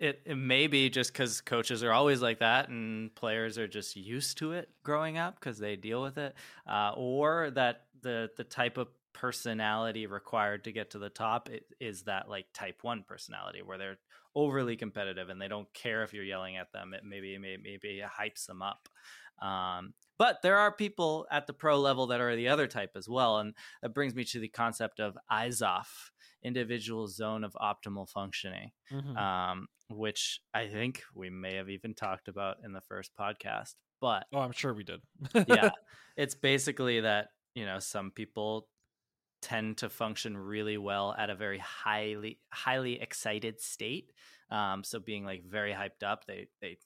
it, it may be just because coaches are always like that and players are just used to it growing up because they deal with it uh, or that the the type of personality required to get to the top is that like type one personality where they're overly competitive and they don't care if you're yelling at them. It maybe maybe, maybe hypes them up um, but there are people at the pro level that are the other type as well and that brings me to the concept of IZOF, individual zone of optimal functioning, Mhm. um, which I think we may have even talked about in the first podcast. But oh, I'm sure we did. yeah, it's basically that, you know, some people tend to function really well at a very highly highly excited state um, so being like very hyped up they they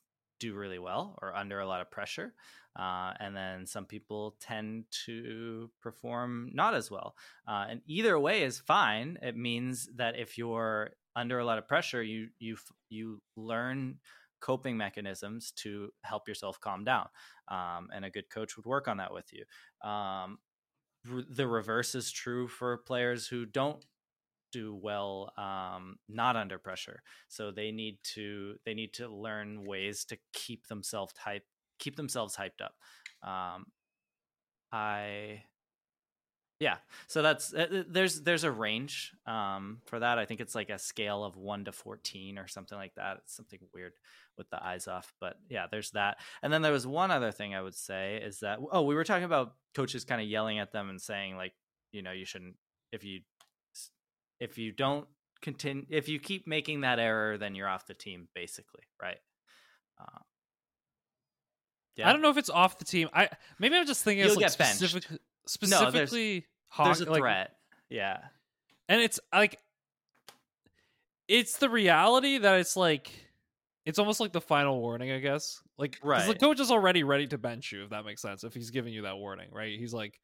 do really well or under a lot of pressure uh, and then some people tend to perform not as well uh, and either way is fine. It means that if you're under a lot of pressure you you you learn coping mechanisms to help yourself calm down um, and a good coach would work on that with you. Um, the reverse is true for players who don't do well um, not under pressure. So they need to they need to learn ways to keep themselves hype keep themselves hyped up. Um, i yeah so that's uh, there's there's a range um, for that. I think it's like a scale of 1 to 14 or something like that. It's something weird with the IZOF but yeah there's that. And then there was one other thing i would say is that oh we were talking about coaches kind of yelling at them and saying like you know you shouldn't if you if you don't continue if you keep making that error then you're off the team basically right uh, yeah I don't know if it's off the team. I maybe I'm just thinking it's You'll like get benched. specific, there's- specifically there's a like, threat. yeah. and it's like it's the reality that it's like it's almost like the final warning, I guess. Like, 'cause the coach is already ready to bench you, if that makes sense. If he's giving you that warning, right? He's like,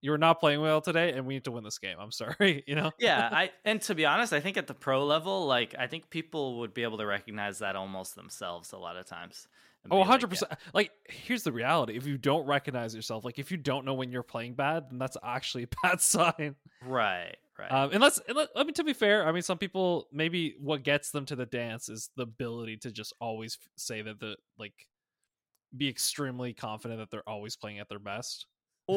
"You're not playing well today, and we need to win this game." I'm sorry, you know. yeah i and to be honest i think at the pro level like i think people would be able to recognize that almost themselves a lot of times Oh, 100%. Like, here's the reality. If you don't recognize yourself, like, if you don't know when you're playing bad, then that's actually a bad sign. right right Um, unless, unless, I mean, to be fair, I mean, some people, maybe what gets them to the dance is the ability to just always say that the, like, be extremely confident that they're always playing at their best.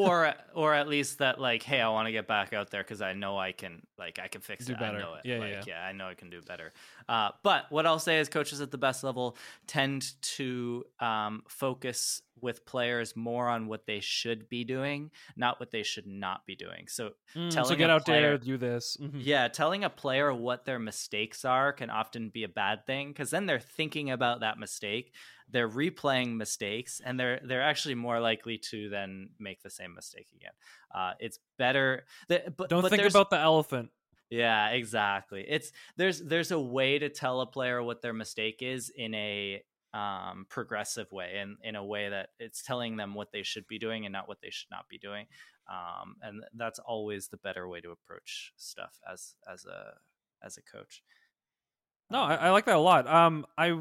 Or or at least that like hey i want to get back out there because i know i can like i can fix Do it better. i know it Yeah, like, yeah. i know i can do better uh, but what i'll say is coaches at the best level tend to um, focus with players more on what they should be doing not what they should not be doing so Mm, so Telling get a out there, player- do this. Mhm. Yeah, telling a player what their mistakes are can often be a bad thing because then they're thinking about that mistake, they're replaying mistakes, and they're they're actually more likely to then make the same mistake again. Uh, it's better. That, but Don't but think about the elephant. Yeah, exactly. It's there's there's a way to tell a player what their mistake is in a um, progressive way, and in a way that it's telling them what they should be doing and not what they should not be doing. Um, and that's always the better way to approach stuff as as a as a coach. No, I, I like that a lot. Um, I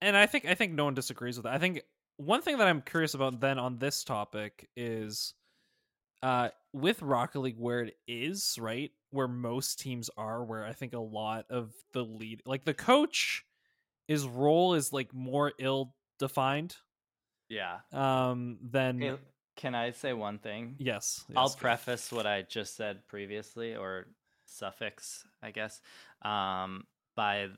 and I think I think no one disagrees with that. I think one thing that I'm curious about then on this topic is, uh, with Rocket League where it is right, where most teams are, where I think a lot of the lead, like the coach, his role is like more ill defined. Yeah. Um, than Hey, can I say one thing? yes, I'll go. preface what I just said previously, or suffix, I guess, um, by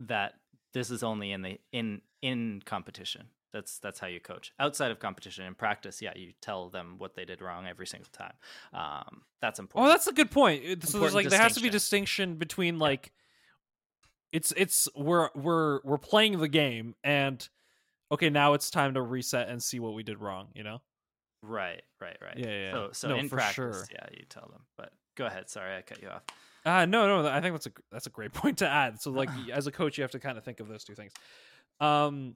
that this is only in the in in competition. That's that's how you coach. Outside of competition, in practice, yeah, you tell them what they did wrong every single time. Um, that's Oh, important. that's a good point. So there's like there has to be distinction. between like it's it's we're we're we're playing the game and okay now it's time to reset and see what we did wrong. You know. right, right, right. Yeah, yeah, So so No, in practice, sure. yeah, you tell them. But go ahead. Sorry, I cut you off. Uh no no I think that's a that's a great point to add. So like as a coach you have to kind of think of those two things. Um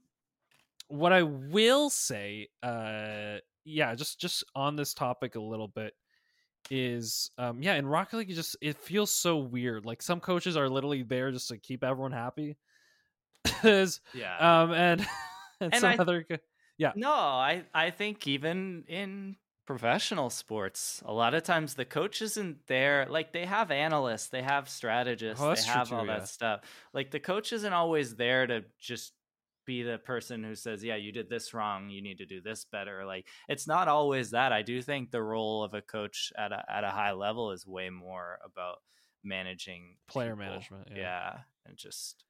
what I will say uh yeah just just on this topic a little bit is um yeah in Rocket League it just it feels so weird. Like some coaches are literally there just to keep everyone happy. Yeah. um and and, And some I- other co- No, I I think even in professional sports, a lot of times the coach isn't there. Like they have analysts, they have strategists, Oh, they true have all that stuff. Like the coach isn't always there to just be the person who says, "Yeah, you did this wrong. You need to do this better." Like it's not always that. I do think the role of a coach at a at a high level is way more about managing Player people. management, yeah. yeah, and just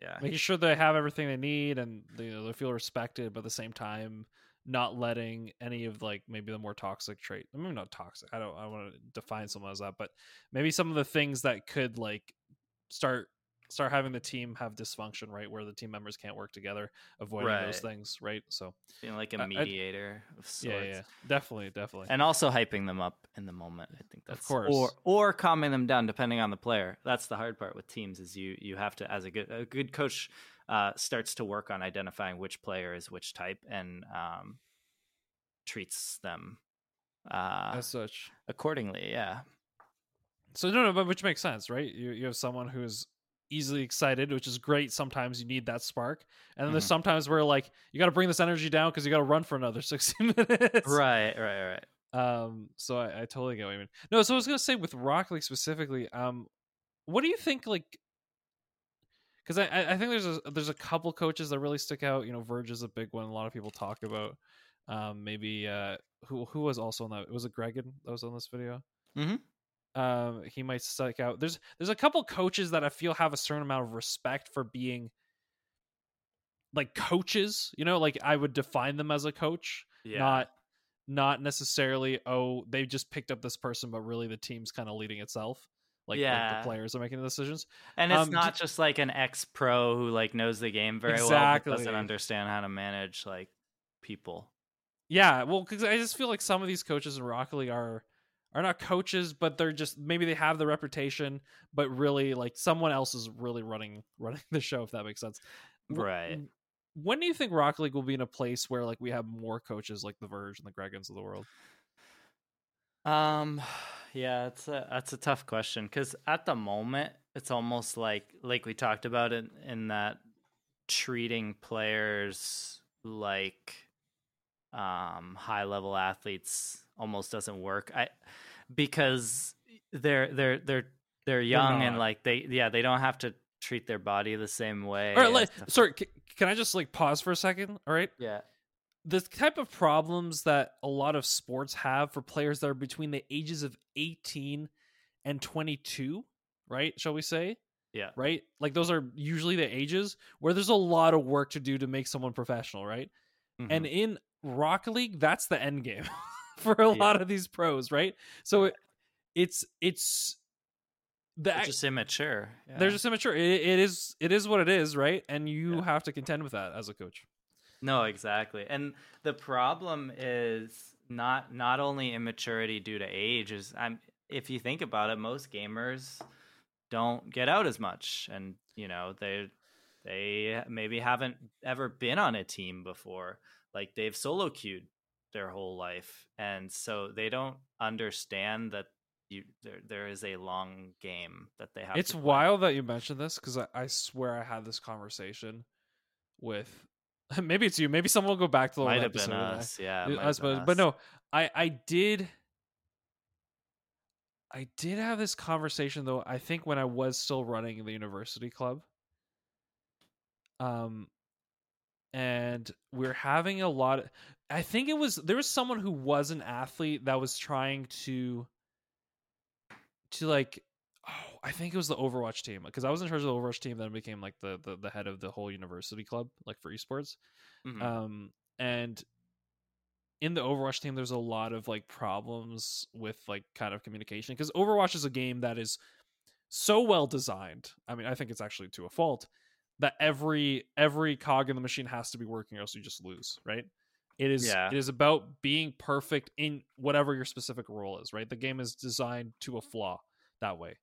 yeah. making sure they have everything they need and they, they feel respected but at the same time not letting any of like maybe the more toxic trait maybe not toxic i don't i want to define mm-hmm. someone as that but maybe some of the things that could like start start having the team have dysfunction right where the team members can't work together avoiding those things right so Being like a mediator of sorts. yeah yeah definitely definitely and also hyping them up in the moment. I think that's of course. or or calming them down depending on the player. That's the hard part with teams is you you have to as a good a good coach uh, starts to work on identifying which player is which type and um, treats them uh, as such accordingly. Yeah, So no, no, but which makes sense, right? You you have someone who's easily excited, which is great. Sometimes you need that spark, and then there's Mhm. sometimes where like you got to bring this energy down because you got to run for another sixty minutes. right, right, right. Um. So I, I totally get what you mean. No. So I was gonna say with Rock League specifically. Um. What do you think? Like. Because I, I think there's a there's a couple coaches that really stick out. You know, Verge is a big one. A lot of people talk about. Um. Maybe. Uh. Who who was also on that? Was it Gregan that was on this video? Mhm. um he might stick out there's there's a couple coaches that i feel have a certain amount of respect for being like coaches you know like i would define them as a coach Yeah, not not necessarily oh they just picked up this person but really the team's kind of leading itself like, like the players are making the decisions and it's um, d- not just like an ex pro who like knows the game very well Exactly. but doesn't understand how to manage like people. yeah, well, because I just feel like some of these coaches in Rocket League are are not coaches, but they're just maybe they have the reputation, but really like someone else is really running running the show. If that makes sense, Right. When do you think Rocket League will be in a place where like we have more coaches like the Verge and the Gregans of the world? Um, yeah, it's a that's a tough question because at the moment it's almost like like we talked about it in that treating players like um high level athletes almost doesn't work. I because they're they're they're they're young and like they yeah they don't have to treat their body the same way. All right, like, sorry, c- can I just like pause for a second? All right, yeah. The type of problems that a lot of sports have for players that are between the ages of 18 and 22 right shall we say Yeah. right like those are usually the ages where there's a lot of work to do to make someone professional right and Mhm. in Rock league that's the end game for a Yeah. lot of these pros right so it, it's it's the They're just immature. they're just immature it, it is it is what it is right and you Yeah. have to contend with that as a coach No, exactly. And the problem is not not only immaturity due to age is I'm if you think about it, most gamers don't get out as much and you know, they they maybe haven't ever been on a team before. Like they've solo queued their whole life. And so they don't understand that you there there is a long game that they have it's wild that you mentioned this because I, I swear I had this conversation with maybe it's you maybe someone will go back to the might have been and I- us. Yeah. I, suppose, but no I I did I did have this conversation though I think when I was still running the university club um and we're having a lot of, I think it was there was someone who was an athlete that was trying to to like oh I think it was the Overwatch team because I was in charge of the Overwatch team then became like the, the the head of the whole university club like for esports Mhm. um and in the overwatch team there's a lot of like problems with like kind of communication because overwatch is a game that is so well designed i mean i think it's actually to a fault that every every cog in the machine has to be working or else you just lose right it is Yeah. it is about being perfect in whatever your specific role is right the game is designed to a flaw that way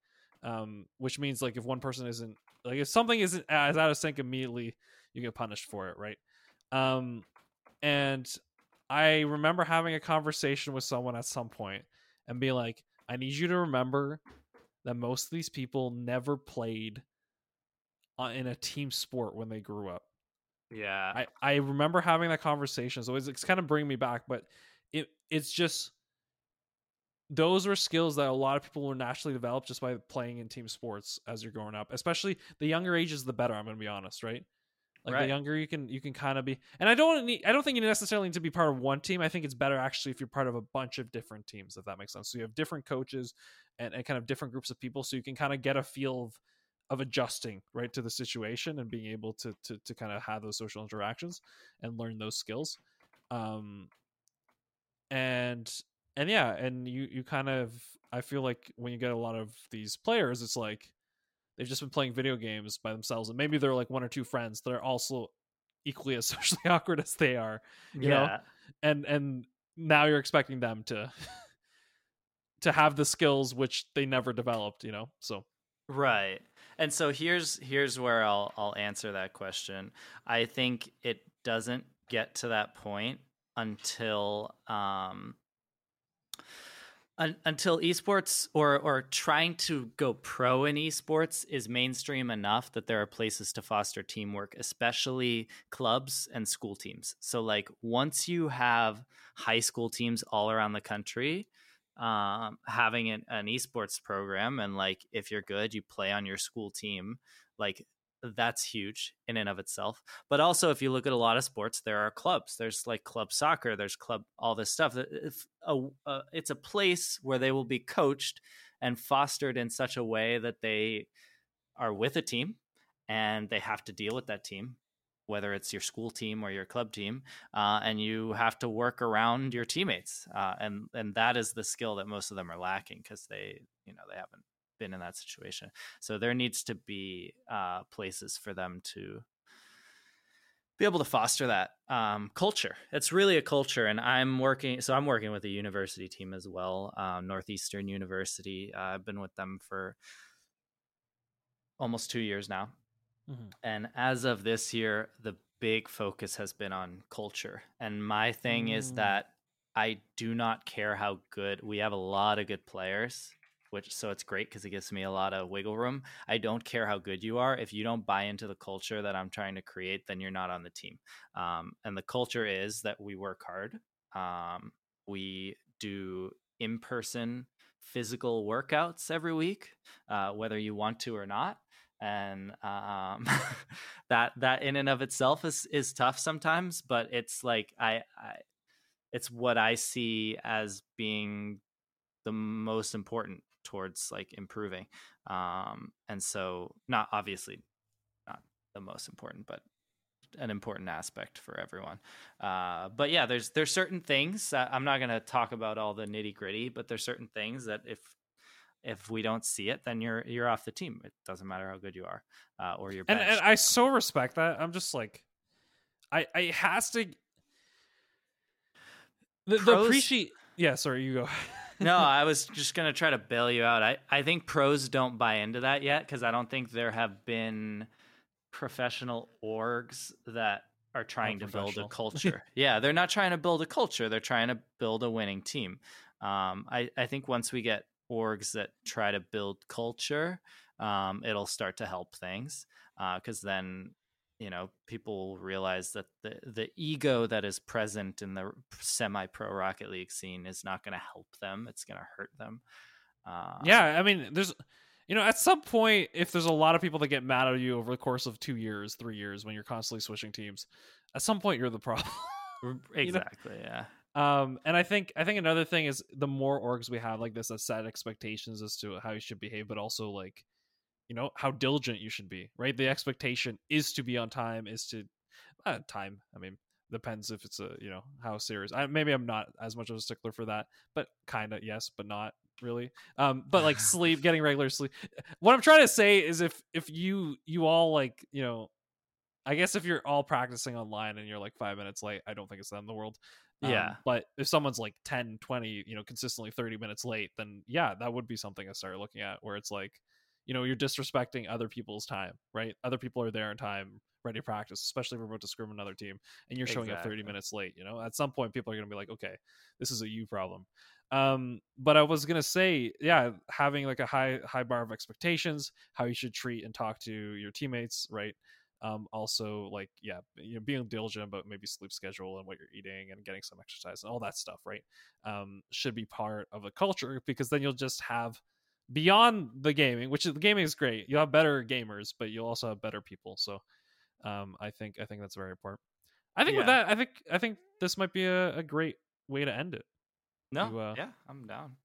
um which means like if one person isn't like if something isn't as out of sync immediately you get punished for it right um and i remember having a conversation with someone at some point and being like i need you to remember that most of these people never played in a team sport when they grew up yeah. I, I remember having that conversation. So it's, it's kind of bringing me back, but it it's just those were skills that a lot of people will naturally develop just by playing in team sports as you're growing up. Especially the younger ages, the better. I'm going to be honest, right? Like the younger you can you can kind of be, and I don't need I don't think you necessarily need to be part of one team. I think it's better actually if you're part of a bunch of different teams, if that makes sense. So you have different coaches and, and kind of different groups of people, so you can kind of get a feel of of adjusting right to the situation and being able to to to kind of have those social interactions and learn those skills um and and yeah and you you kind of i feel like when you get a lot of these players it's like they've just been playing video games by themselves and maybe they're like one or two friends that are also equally as socially awkward as they are you know? yeah. and and now you're expecting them to to have the skills which they never developed you know so Right. And so here's here's where I'll I'll answer that question. I think it doesn't get to that point until um un, until esports or or trying to go pro in esports is mainstream enough that there are places to foster teamwork, especially clubs and school teams. So like once you have high school teams all around the country, um, having an, an esports program and like if you're good you play on your school team like that's huge in and of itself but also if you look at a lot of sports there are clubs there's like club soccer there's club all this stuff if a, uh, it's a place where they will be coached and fostered in such a way that they are with a team and they have to deal with that team whether it's your school team or your club team, uh, and you have to work around your teammates, uh, and and that is the skill that most of them are lacking because they you know they haven't been in that situation. So there needs to be uh, places for them to be able to foster that um, culture. It's really a culture, and I'm working. So I'm working with a university team as well, um, Northeastern University. Uh, I've been with them for almost two years now, mm-hmm. and as of this year, the big focus has been on culture. And my thing mm. is that I do not care how good we have a lot of good players which so it's great because it gives me a lot of wiggle room. I don't care how good you are. If you don't buy into the culture that I'm trying to create, then you're not on the team. Um, and the culture is that we work hard. Um, we do in person physical workouts every week, uh, whether you want to or not. And um, that that in and of itself is is tough sometimes, but it's like I, I it's what I see as being the most important towards like improving um and so not obviously not the most important but an important aspect for everyone. Uh but yeah there's there's certain things uh, i'm not going to talk about all the nitty gritty but there's certain things that if if we don't see it then you're you're off the team. It doesn't matter how good you are uh, or your and, and i so respect that. I'm just like i i has to the, the appreciate yeah sorry you go no, I was just gonna try to bail you out. I, I think pros don't buy into that yet because I don't think there have been professional orgs that are trying to build a culture. yeah, they're not trying to build a culture. They're trying to build a winning team. Um, I, I think once we get orgs that try to build culture, um, it'll start to help things because uh, then you know people realize that the the ego that is present in the semi pro rocket league scene is not going to help them it's going to hurt them uh, yeah i mean there's you know at some point if there's a lot of people that get mad at you over the course of two years three years when you're constantly switching teams at some point you're the problem exactly you know? yeah um and i think i think another thing is the more orgs we have like this that set expectations as to how you should behave but also like you know how diligent you should be right? The expectation is to be on time is to uh, time i mean depends if it's a you know how serious I, maybe i'm not as much of a stickler for that but kind of yes but not really um but like sleep getting regular sleep what i'm trying to say is if if you you all like you know i guess if you're all practicing online and you're like five minutes late i don't think it's the end of the world um, yeah. but if someone's like 10 20 you know consistently 30 minutes late then yeah that would be something i start looking at where it's like you know you're disrespecting other people's time right? Other people are there in time ready to practice especially if we're about to scrim another team and you're showing exactly. up 30 minutes late you know? At some point people are going to be like okay this is a you problem. Um but i was going to say yeah having like a high high bar of expectations how you should treat and talk to your teammates right? Um also like yeah you know being diligent about maybe sleep schedule and what you're eating and getting some exercise and all that stuff right? Um should be part of a culture because then you'll just have beyond the gaming, which is, the gaming is great. You'll have better gamers, but you'll also have better people. So um, I think I think that's very important. I think yeah. with that, I think I think this might be a, a great way to end it. No, to, uh, yeah, I'm down.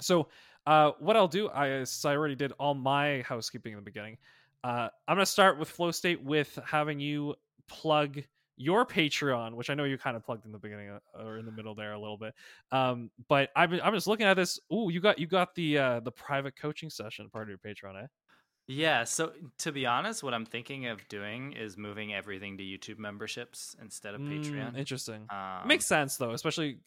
So uh, what I'll do, I, so I already did all my housekeeping in the beginning. Uh, I'm gonna start with Flow State with having you plug your Patreon, which I know you kind of plugged in the beginning uh, or in the middle there a little bit. Um, but I've been, I'm just looking at this. Ooh, you got you got the uh, the private coaching session part of your Patreon, eh? Yeah. So to be honest, what I'm thinking of doing is moving everything to YouTube memberships instead of mm, Patreon. Interesting. Um, Makes sense though, especially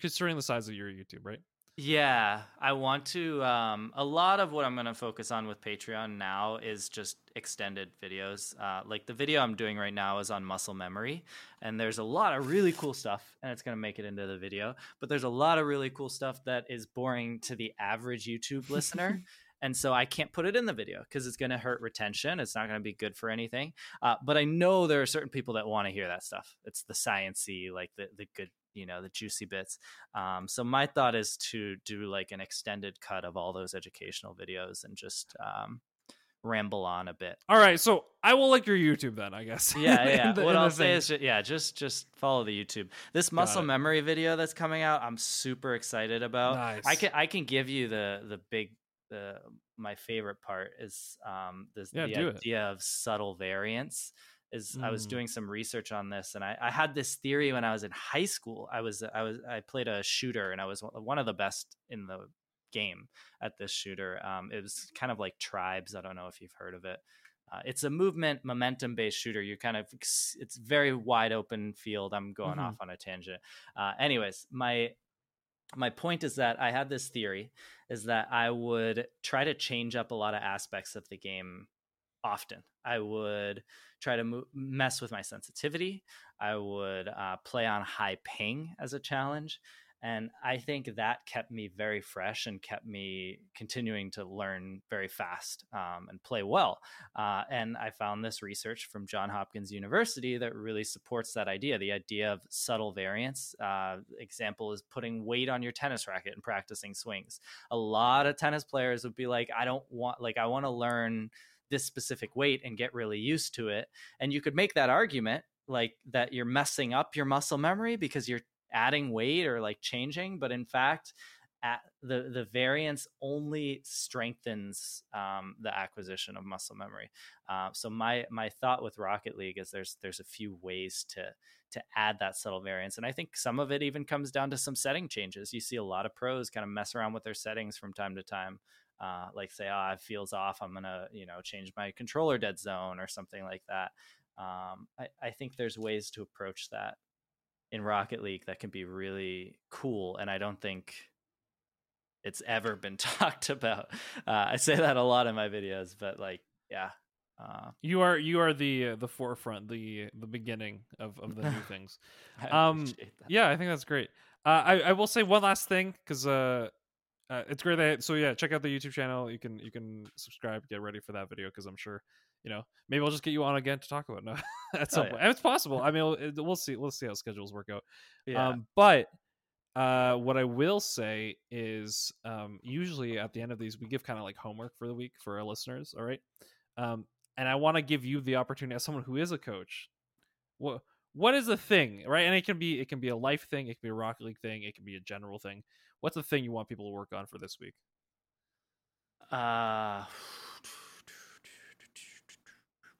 considering the size of your YouTube, right? Yeah, I want to. Um, a lot of what I'm going to focus on with Patreon now is just extended videos. Uh, like the video I'm doing right now is on muscle memory, and there's a lot of really cool stuff, and it's going to make it into the video. But there's a lot of really cool stuff that is boring to the average YouTube listener. and so I can't put it in the video because it's going to hurt retention. It's not going to be good for anything. Uh, but I know there are certain people that want to hear that stuff. It's the sciency, like the the good you know the juicy bits. Um, so my thought is to do like an extended cut of all those educational videos and just um, ramble on a bit. All right so i will like your youtube then i guess. Yeah yeah. the, what i'll say is just, yeah just just follow the youtube. This muscle memory video that's coming out i'm super excited about. Nice. i can i can give you the the big the my favorite part is um this yeah, the idea it. of subtle variance is mm. I was mm. doing some research on this, and I, I, had this theory when I was in high school. I was I was I played a shooter, and I was one of the best in the game at this shooter. Um, it was kind of like Tribes. I don't know if you've heard of it. Uh, it's a movement momentum based shooter. You kind of it's very wide open field. I'm going Mhm. off on a tangent. Uh, anyways, my my point is that I had this theory is that I would try to change up a lot of aspects of the game often. I would try to mo- mess with my sensitivity. I would uh, play on high ping as a challenge. And I think that kept me very fresh and kept me continuing to learn very fast um, and play well. Uh, and I found this research from John Hopkins University that really supports that idea the idea of subtle variance. Uh, example is putting weight on your tennis racket and practicing swings. A lot of tennis players would be like, I don't want, like, I want to learn this specific weight and get really used to it. And you could make that argument like that you're messing up your muscle memory because you're adding weight or like changing, but in fact, at the the variance only strengthens um, the acquisition of muscle memory. Uh, so my my thought with Rocket League is there's there's a few ways to to add that subtle variance, and I think some of it even comes down to some setting changes. You see a lot of pros kind of mess around with their settings from time to time. Uh, like say, oh, it feels off. I'm gonna, you know, change my controller dead zone or something like that. Um, I, I think there's ways to approach that in Rocket League that can be really cool, and I don't think it's ever been talked about. Uh, I say that a lot in my videos, but like, yeah, uh, You are you are the uh, the forefront, the the beginning of of the new things. I Um. Yeah, I think that's great. Uh, I I will say one last thing because uh, uh, it's great that so yeah, check out the YouTube channel. You can you can subscribe, get ready for that video because I'm sure you know maybe I'll just get you on again to talk about it no, at some Oh, point. It's possible. I mean, it, we'll see. We'll see how schedules work out. yeah. Um, but uh, what I will say is, um, usually at the end of these, we give kind of like homework for the week for our listeners. All right, um, and I want to give you the opportunity as someone who is a coach. What what is the thing, right? And it can be it can be a life thing, it can be a Rocket League thing, it can be a general thing. What's the thing you want people to work on for this week? Uh,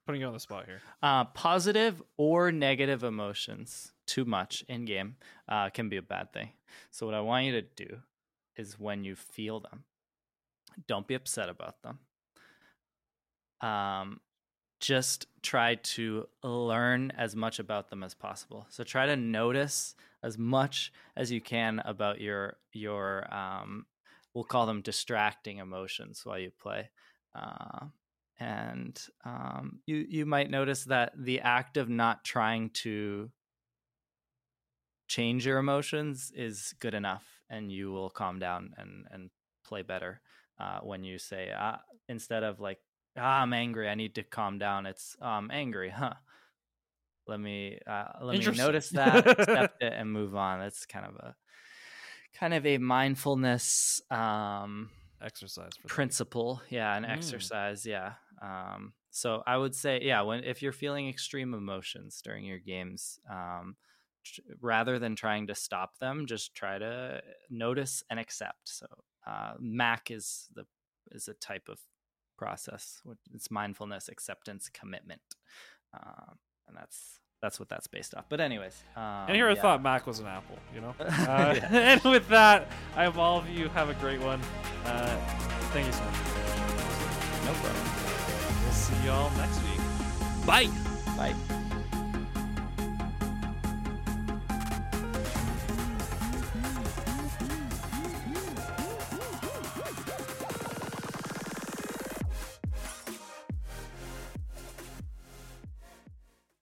Putting you on the spot here. uh, positive or negative emotions too much in game uh, can be a bad thing. So what I want you to do is when you feel them, don't be upset about them. Um, just try to learn as much about them as possible. So try to notice as much as you can about your your um, we'll call them distracting emotions while you play. Uh, and um, you you might notice that the act of not trying to change your emotions is good enough, and you will calm down and and play better uh, when you say ah, instead of like ah, I'm angry, I need to calm down. It's oh, I'm angry, huh? Let me uh, let me notice that, accept it, and move on. That's kind of a kind of a mindfulness um, Exercise for the week. principle yeah an Mm. exercise yeah um so i would say yeah when if you're feeling extreme emotions during your games um tr- rather than trying to stop them just try to notice and accept so uh mac is the is a type of process it's mindfulness acceptance commitment um and that's that's what that's based off but anyways um, And here I yeah. thought Mac was an apple, you know? Uh, Yeah. And with that, I hope all of you have a great one. Uh, thank you so much. no problem We'll see y'all next week. Bye. bye